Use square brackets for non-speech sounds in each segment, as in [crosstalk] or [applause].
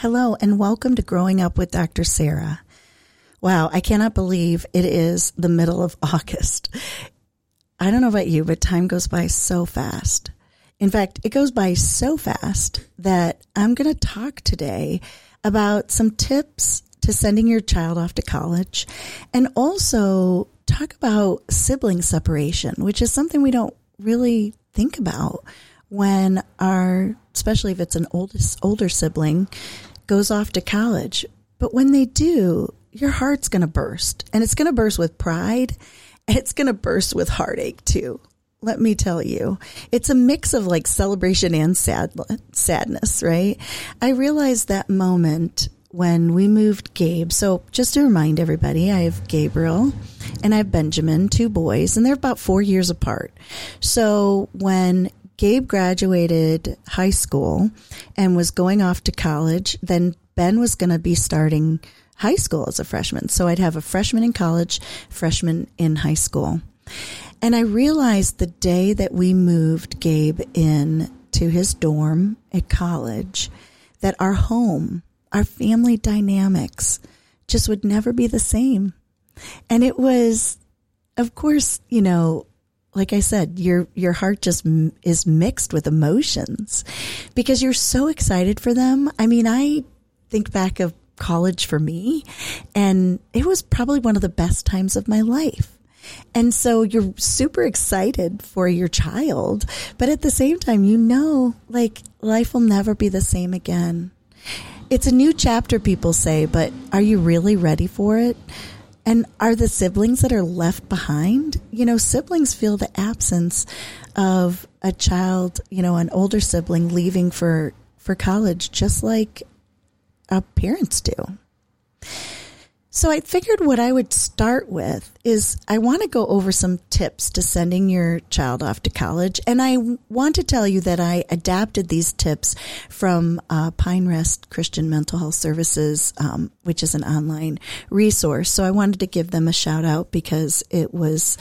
Hello, and welcome to Growing Up with Dr. Sarah. Wow, I cannot believe it is the middle of [laughs] August. I don't know about you, but time goes by so fast. In fact, it goes by so fast that I'm going to talk today about some tips to sending your child off to college and also talk about sibling separation, which is something we don't really think about when our, especially if it's an oldest, older sibling, goes off to college. But when they do, your heart's going to burst and it's going to burst with pride and it's going to burst with heartache too. Let me tell you, it's a mix of like celebration and sad, sadness, right? I realized that moment when we moved Gabe. So just to remind everybody, I have Gabriel and I have Benjamin, two boys, and they're about four years apart. So when Gabe graduated high school and was going off to college. Then Ben was going to be starting high school as a freshman. So I'd have a freshman in college, freshman in high school. And I realized the day that we moved Gabe in to his dorm at college that our home, our family dynamics just would never be the same. And it was, of course, you know, like I said, your your heart just m- is mixed with emotions because you're so excited for them. I mean, I think back of college for me, and it was probably one of the best times of my life. And so you're super excited for your child, but at the same time, you know, like life will never be the same again. It's a new chapter, people say, but are you really ready for it? And are the siblings that are left behind? You know, siblings feel the absence of a child, you know, an older sibling leaving for, for college, just like parents do. So I figured what I would start with is I want to go over some tips to sending your child off to college. And I want to tell you that I adapted these tips from uh, Pine Rest Christian Mental Health Services, um, which is an online resource. So I wanted to give them a shout out because it was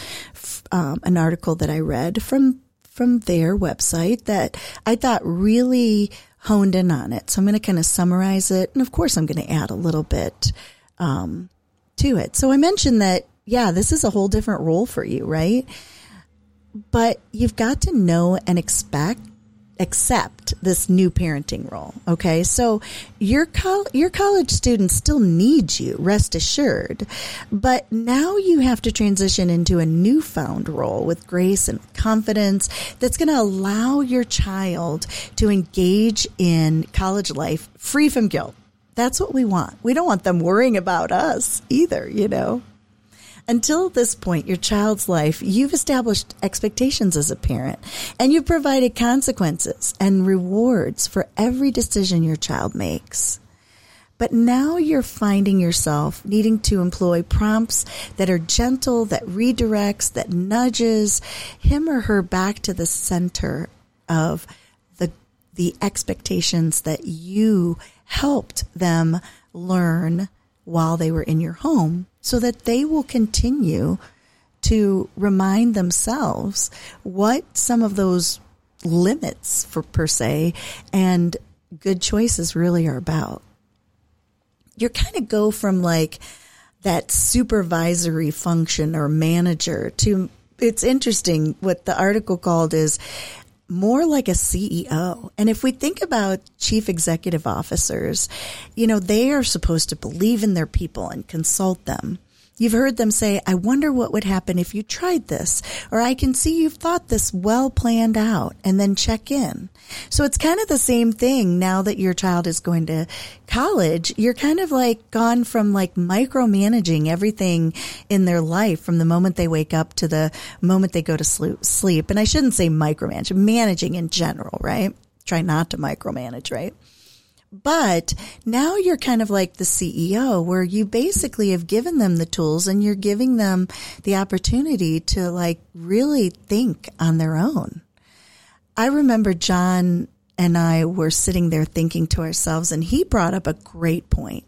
um, an article that I read from from their website that I thought really honed in on it. So I'm going to kind of summarize it. And of course, I'm going to add a little bit um, to it. So I mentioned that, yeah, this is a whole different role for you, right? But you've got to know and expect accept this new parenting role. Okay. So your col- your college students still need you, rest assured. But now you have to transition into a newfound role with grace and confidence that's going to allow your child to engage in college life free from guilt. That's what we want. We don't want them worrying about us either, you know. Until this point, your child's life, you've established expectations as a parent and you've provided consequences and rewards for every decision your child makes. But now you're finding yourself needing to employ prompts that are gentle, that redirects, that nudges him or her back to the center of the, expectations that you helped them learn while they were in your home so that they will continue to remind themselves what some of those limits for per se and good choices really are about. You kind of go from like that supervisory function or manager to it's interesting what the article called is more like a CEO. And if we think about chief executive officers, you know, they are supposed to believe in their people and consult them. You've heard them say, I wonder what would happen if you tried this, or I can see you've thought this well planned out and then check in. So it's kind of the same thing now that your child is going to college. You're kind of like gone from like micromanaging everything in their life from the moment they wake up to the moment they go to sleep. And I shouldn't say micromanage, managing in general, right? Try not to micromanage, right? But now you're kind of like the CEO where you basically have given them the tools and you're giving them the opportunity to like really think on their own. I remember John and I were sitting there thinking to ourselves and he brought up a great point.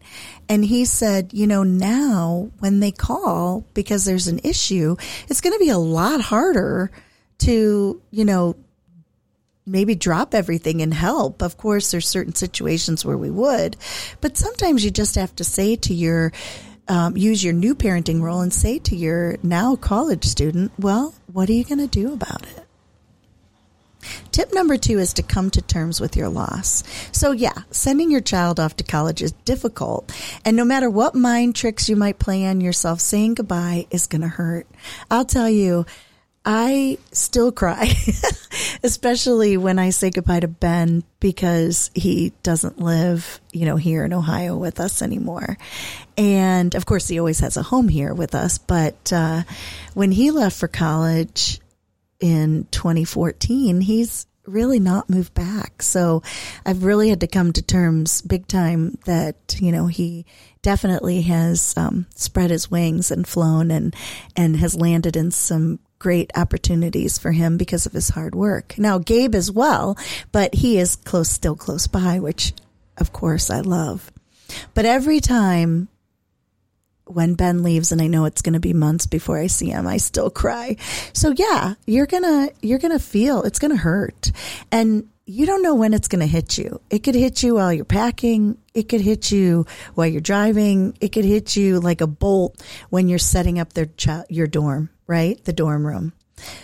And he said, you know, now when they call because there's an issue, it's going to be a lot harder to, you know, maybe drop everything and help. Of course, there's certain situations where we would, but sometimes you just have to say to your, um, use your new parenting role and say to your now college student, well, what are you going to do about it? Tip number two is to come to terms with your loss. So yeah, sending your child off to college is difficult. And no matter what mind tricks you might play on yourself, saying goodbye is going to hurt. I'll tell you, I still cry, [laughs] especially when I say goodbye to Ben because he doesn't live, you know, here in Ohio with us anymore. And of course, he always has a home here with us. But uh, when he left for college in 2014, he's really not moved back. So I've really had to come to terms big time that, you know, he definitely has um, spread his wings and flown and, and has landed in some great opportunities for him because of his hard work. Now, Gabe as well, but he is close, still close by, which of course I love. But every time when Ben leaves and I know it's going to be months before I see him, I still cry. So yeah, you're going to, you're going to feel it's going to hurt. And you don't know when it's going to hit you. It could hit you while you're packing. It could hit you while you're driving. It could hit you like a bolt when you're setting up their ch- your dorm right? The dorm room.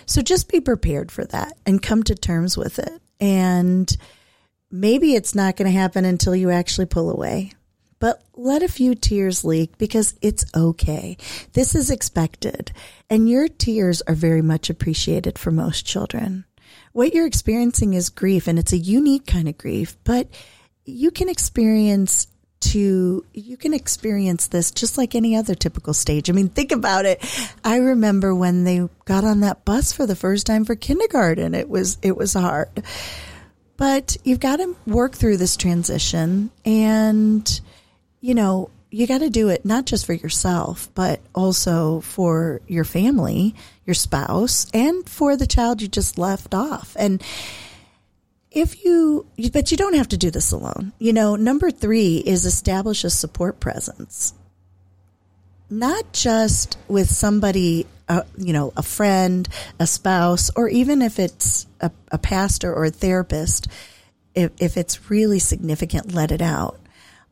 So just be prepared for that and come to terms with it. And maybe it's not going to happen until you actually pull away. But let a few tears leak because it's okay. This is expected. And your tears are very much appreciated for most children. What you're experiencing is grief, and it's a unique kind of grief, but you can experience to you can experience this just like any other typical stage. I mean, think about it. I remember when they got on that bus for the first time for kindergarten. It was it was hard. But you've got to work through this transition and you know, you got to do it not just for yourself, but also for your family, your spouse, and for the child you just left off. And if you, but you don't have to do this alone. You know, number three is establish a support presence. Not just with somebody, uh, you know, a friend, a spouse, or even if it's a, a pastor or a therapist, if, if it's really significant, let it out.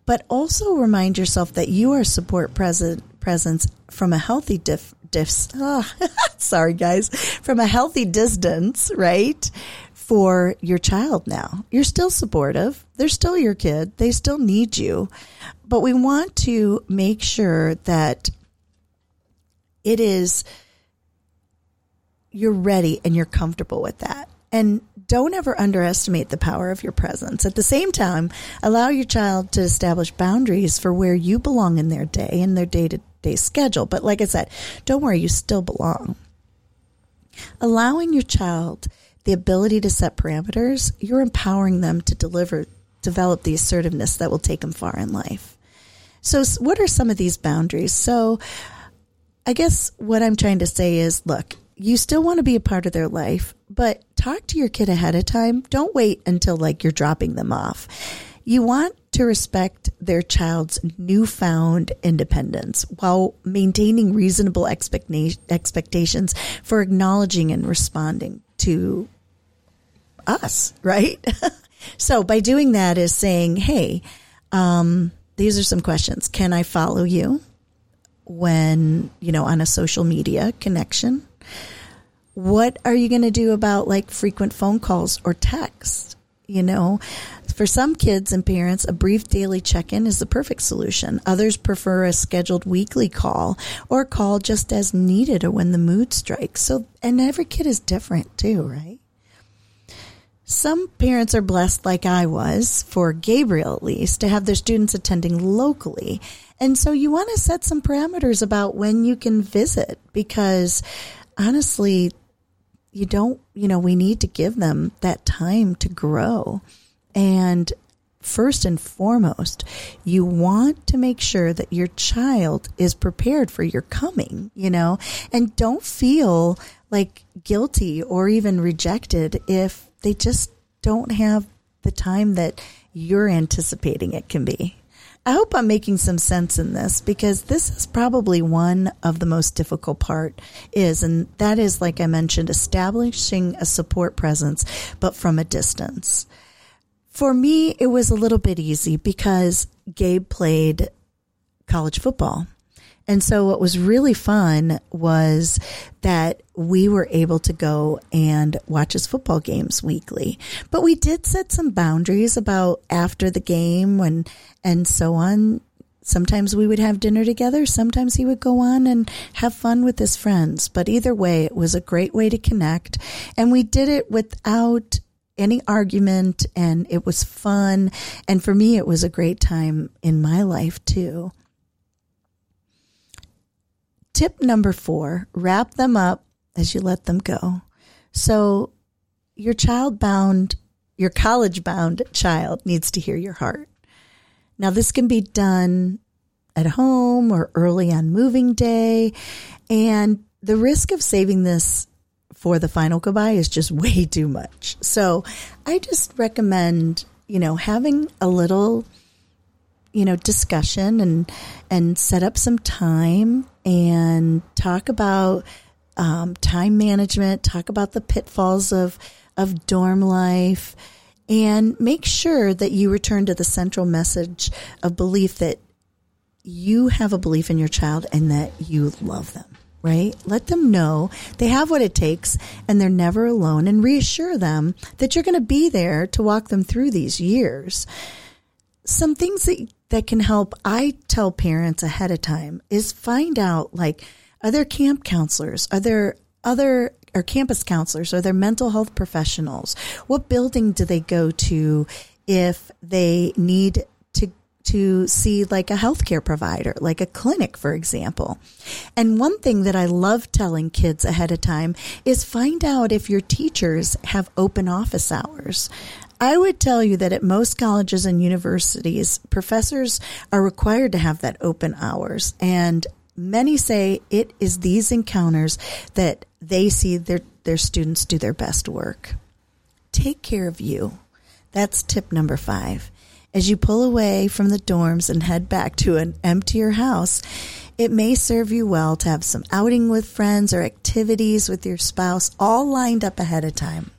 But also remind yourself that you are support present, presence from a healthy diff, oh, [laughs] sorry guys, from a healthy distance, right? For your child now. You're still supportive. They're still your kid. They still need you. But we want to make sure that it is, you're ready and you're comfortable with that. And don't ever underestimate the power of your presence. At the same time, allow your child to establish boundaries for where you belong in their day and their day to day schedule. But like I said, don't worry, you still belong. Allowing your child the ability to set parameters, you're empowering them to deliver, develop the assertiveness that will take them far in life. So, what are some of these boundaries? So, I guess what I'm trying to say is look, you still want to be a part of their life, but talk to your kid ahead of time. Don't wait until like you're dropping them off. You want to respect their child's newfound independence while maintaining reasonable expectations for acknowledging and responding to us, right? [laughs] so by doing that is saying, hey, um, these are some questions. Can I follow you when, you know, on a social media connection? What are you going to do about like frequent phone calls or texts? You know, for some kids and parents, a brief daily check in is the perfect solution. Others prefer a scheduled weekly call or call just as needed or when the mood strikes. So, and every kid is different too, right? Some parents are blessed, like I was, for Gabriel at least, to have their students attending locally. And so you want to set some parameters about when you can visit because honestly, you don't, you know, we need to give them that time to grow. And first and foremost, you want to make sure that your child is prepared for your coming, you know, and don't feel like guilty or even rejected if they just don't have the time that you're anticipating it can be. I hope I'm making some sense in this because this is probably one of the most difficult part is, and that is, like I mentioned, establishing a support presence, but from a distance. For me, it was a little bit easy because Gabe played college football. And so what was really fun was that we were able to go and watch his football games weekly. But we did set some boundaries about after the game and and so on. Sometimes we would have dinner together. Sometimes he would go on and have fun with his friends. But either way, it was a great way to connect. And we did it without any argument and it was fun. And for me, it was a great time in my life too. Tip number four, wrap them up as you let them go. So your child bound, your college bound child needs to hear your heart. Now this can be done at home or early on moving day. And the risk of saving this for the final goodbye is just [laughs] way too much. So I just recommend, you know, having a little you know, discussion and and set up some time and talk about um, time management, talk about the pitfalls of of dorm life, and make sure that you return to the central message of belief that you have a belief in your child and that you love them. Right? Let them know they have what it takes and they're never alone and reassure them that you're going to be there to walk them through these years some things that, that can help, I tell parents ahead of time is find out like, are there camp counselors? Are there other or campus counselors? Are there mental health professionals? What building do they go to if they need to to see like a healthcare provider, like a clinic, for example. And one thing that I love telling kids ahead of time is find out if your teachers have open office hours. I would tell you that at most colleges and universities, professors are required to have that open hours. And many say it is these encounters that they see their, their students do their best work. Take care of you. That's tip number five. As you pull away from the dorms and head back to an emptier house, it may serve you well to have some outing with friends or activities with your spouse all lined up ahead of time.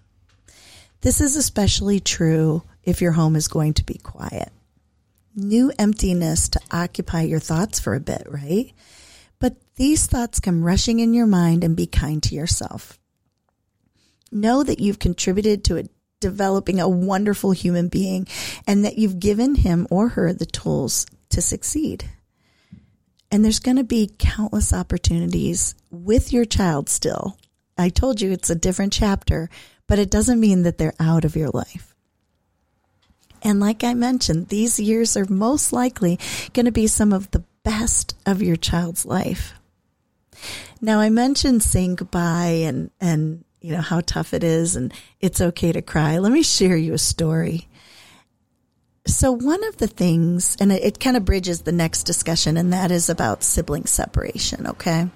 This is especially true if your home is going to be quiet. New emptiness to occupy your thoughts for a bit, right? But these thoughts come rushing in your mind and be kind to yourself. Know that you've contributed to a, developing a wonderful human being and that you've given him or her the tools to succeed. And there's going to be countless opportunities with your child still. I told you it's a different chapter, but it doesn't mean that they're out of your life. And like I mentioned, these years are most likely going to be some of the best of your child's life. Now I mentioned saying goodbye and, and, you know, how tough it is and it's okay to cry. Let me share you a story. So one of the things, and it, it kind of bridges the next discussion, and that is about sibling separation. Okay.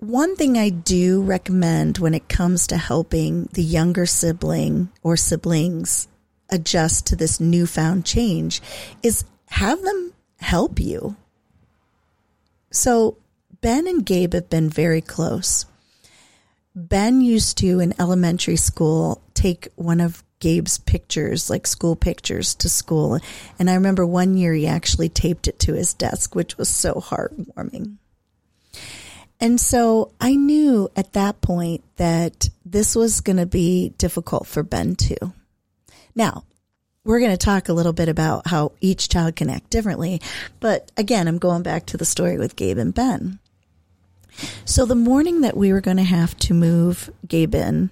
One thing I do recommend when it comes to helping the younger sibling or siblings adjust to this newfound change is have them help you. So Ben and Gabe have been very close. Ben used to in elementary school take one of Gabe's pictures, like school pictures to school. And I remember one year he actually taped it to his desk, which was so heartwarming. And so I knew at that point that this was going to be difficult for Ben too. Now, we're going to talk a little bit about how each child can act differently. But again, I'm going back to the story with Gabe and Ben. So the morning that we were going to have to move Gabe in,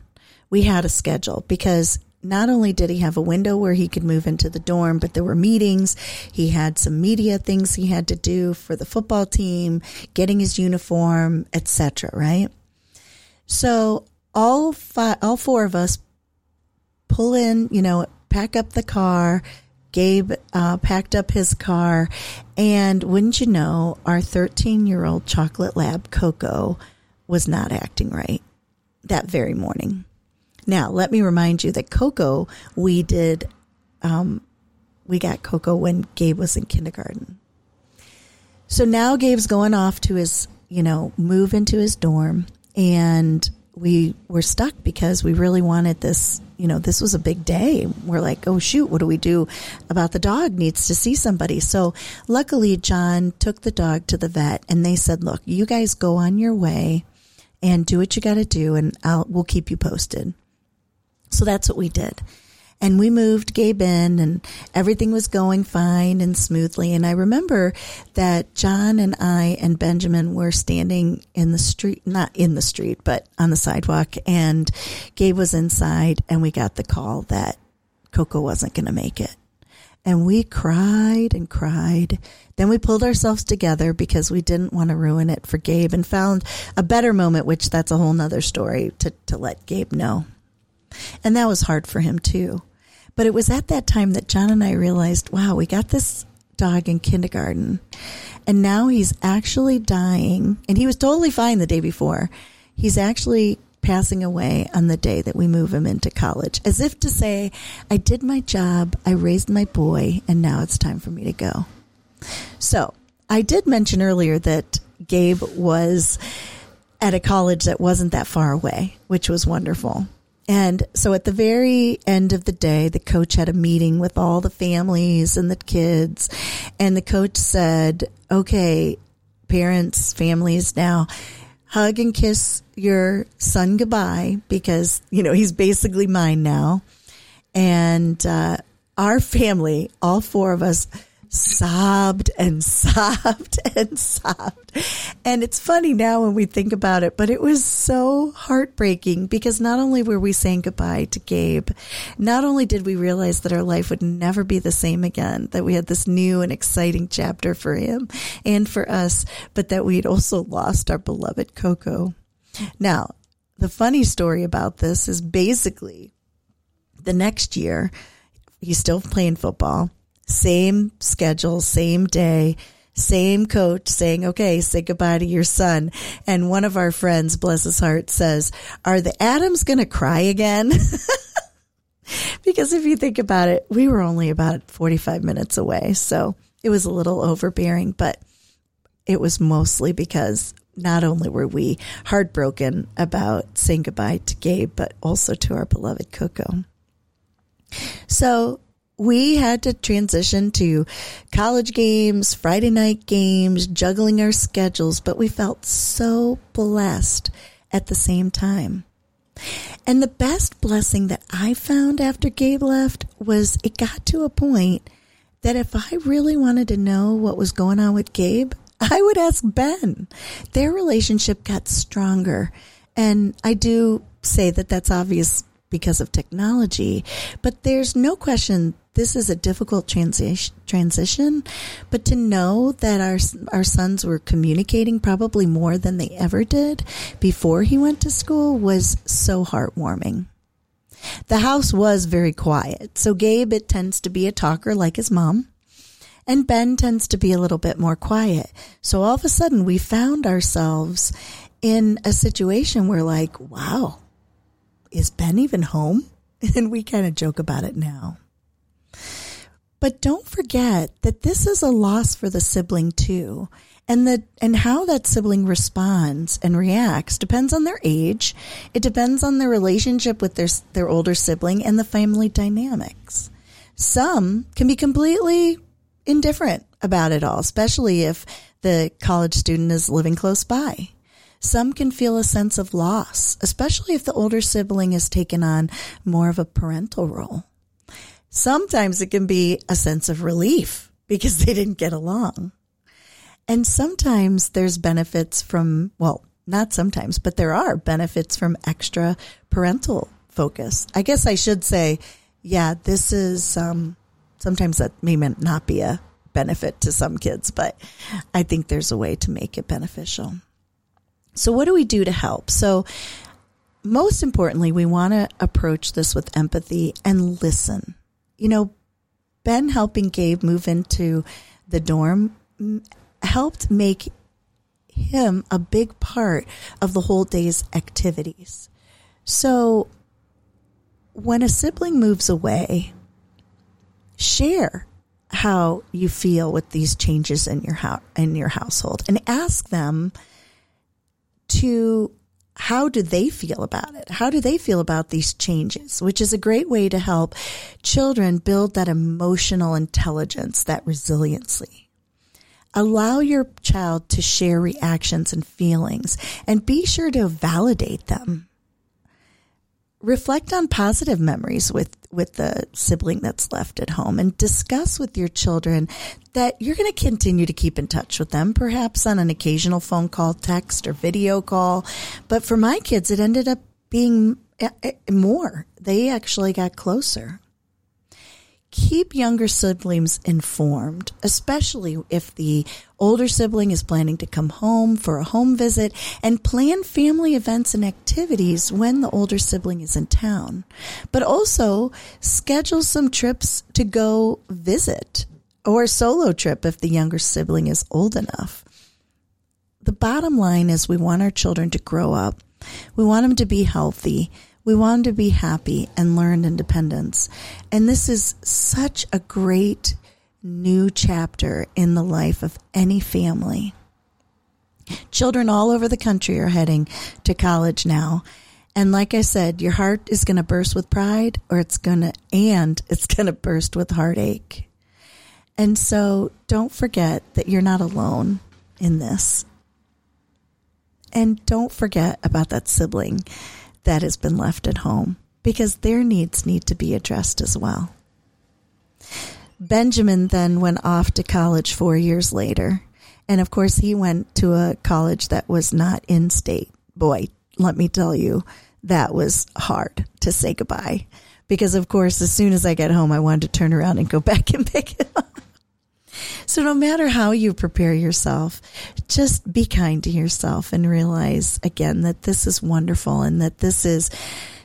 we had a schedule because not only did he have a window where he could move into the dorm, but there were meetings. He had some media things he had to do for the football team, getting his uniform, etc. Right? So all five, all four of us pull in, you know, pack up the car. Gabe uh, packed up his car, and wouldn't you know, our 13 year old chocolate lab, Coco, was not acting right that very morning. Now, let me remind you that Coco, we did, um, we got Coco when Gabe was in kindergarten. So now Gabe's going off to his, you know, move into his dorm, and we were stuck because we really wanted this you know this was a big day. We're like oh shoot what do we do about the dog needs to see somebody? So luckily john took the dog to the vet and they said look you guys go on your way and do what you got to do and I'll, we'll keep you posted so that's what we did and we moved Gabe in and everything was going fine and smoothly. And I remember that John and I and Benjamin were standing in the street, not in the street, but on the sidewalk. And Gabe was inside and we got the call that Coco wasn't going to make it. And we cried and cried. Then we pulled ourselves together because we didn't want to ruin it for Gabe and found a better moment, which that's a whole nother story to, to let Gabe know. And that was hard for him too. But it was at that time that John and I realized, wow, we got this dog in kindergarten and now he's actually dying and he was totally fine the day before. He's actually passing away on the day that we move him into college as if to say, I did my job. I raised my boy and now it's time for me to go. So I did mention earlier that Gabe was at a college that wasn't that far away, which was wonderful. And so at the very end of the day, the coach had a meeting with all the families and the kids. And the coach said, okay, parents, families now hug and kiss your son goodbye because, you know, he's basically mine now. And, uh, our family, all four of us, sobbed and [laughs] sobbed and sobbed. And it's funny now when we think about it, but it was so heartbreaking because not only were we saying goodbye to Gabe, not only did we realize that our life would never be the same again, that we had this new and exciting chapter for him and for us, but that we had also lost our beloved Coco. Now, the funny story about this is basically the next year, he's still playing football same schedule, same day, same coach saying, okay, say goodbye to your son. And one of our friends, bless his heart, says, are the Adams going to cry again? [laughs] because if you think about it, we were only about 45 minutes away. So it was a little overbearing, but it was mostly because not only were we heartbroken about saying goodbye to Gabe, but also to our beloved Coco. So we had to transition to college games, Friday night games, juggling our schedules, but we felt so blessed at the same time. And the best blessing that I found after Gabe left was it got to a point that if I really wanted to know what was going on with Gabe, I would ask Ben. Their relationship got stronger. And I do say that that's obvious because of technology, but there's no question this is a difficult transition, transition, but to know that our our sons were communicating probably more than they ever did before he went to school was so heartwarming. The house was very quiet, so Gabe it tends to be a talker like his mom, and Ben tends to be a little bit more quiet. So all of a sudden, we found ourselves in a situation where, like, wow, is Ben even home? [laughs] And we kind of joke about it now. But don't forget that this is a loss for the sibling too. And that, and how that sibling responds and reacts depends on their age. It depends on their relationship with their, their older sibling and the family dynamics. Some can be completely indifferent about it all, especially if the college student is living close by. Some can feel a sense of loss, especially if the older sibling has taken on more of a parental role. Sometimes it can be a sense of relief because [laughs] they didn't get along. And sometimes there's benefits from, well, not sometimes, but there are benefits from extra parental focus. I guess I should say, yeah, this is, um, sometimes that may not be a benefit to some kids, but I think there's a way to make it beneficial. So what do we do to help? So most importantly, we want to approach this with empathy and listen. You know, Ben helping Gabe move into the dorm helped make him a big part of the whole day's activities. So when a sibling moves away, share how you feel with these changes in your house in your household and ask them to how do they feel about it? How do they feel about these changes? Which is a great way to help children build that emotional intelligence, that resiliency. Allow your child to share reactions and feelings and be sure to validate them. Reflect on positive memories with, with the sibling that's left at home and discuss with your children that you're going to continue to keep in touch with them, perhaps on an occasional phone call, text, or video call. But for my kids, it ended up being eh, eh, more. They actually got closer keep younger siblings informed, especially if the older sibling is planning to come home for a home visit and plan family events and activities when the older sibling is in town. But also schedule some trips to go visit or a solo trip if the younger sibling is old enough. The bottom line is we want our children to grow up. We want them to be healthy. We want to be happy and learn independence. And this is such a great new chapter in the life of any family. Children all over the country are heading to college now. And like I said, your heart is going to burst with pride or it's going to, and it's [laughs] going to burst with heartache. And so don't forget that you're not alone in this. And don't forget about that sibling that has been left at home because their needs need to be addressed as well. Benjamin then went off to college four years later. And of course, he went to a college that was not in state. Boy, let me tell you, that was hard to say goodbye. Because, of course, as soon as I got home, I wanted to turn around and go [laughs] back and pick it up. So no matter how you prepare yourself, just be kind to yourself and realize again that this is wonderful and that this is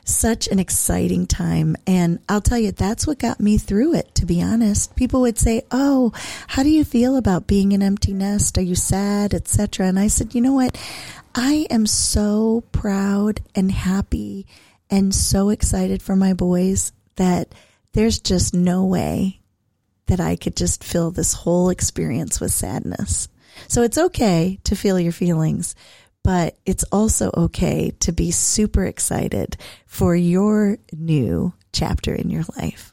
such an exciting time. And I'll tell you, that's what got me through it, to be honest. People would say, Oh, how do you feel about being an empty nest? Are you sad, etc.? And I said, you know what? I am so proud and happy and so excited for my boys that there's just no way that I could just fill this whole experience with sadness. So it's okay to feel your feelings, but it's also okay to be super excited for your new chapter in your life.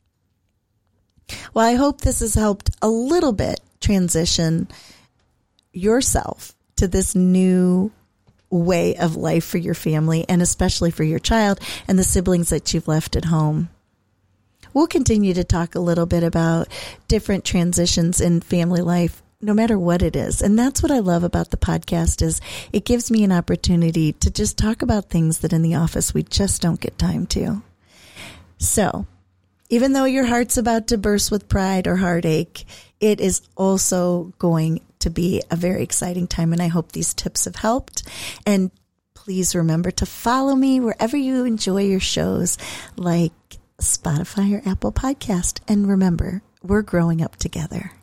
Well, I hope this has helped a little bit transition yourself to this new way of life for your family and especially for your child and the siblings that you've left at home we'll continue to talk a little bit about different transitions in family life no matter what it is. And that's what I love about the podcast is it gives me an opportunity to just talk about things that in the office we just don't get time to. So, even though your heart's about to burst with pride or heartache, it is also going to be a very exciting time. And I hope these tips have helped. And please remember to follow me wherever you enjoy your shows, like Spotify or Apple Podcast. And remember, we're growing up together.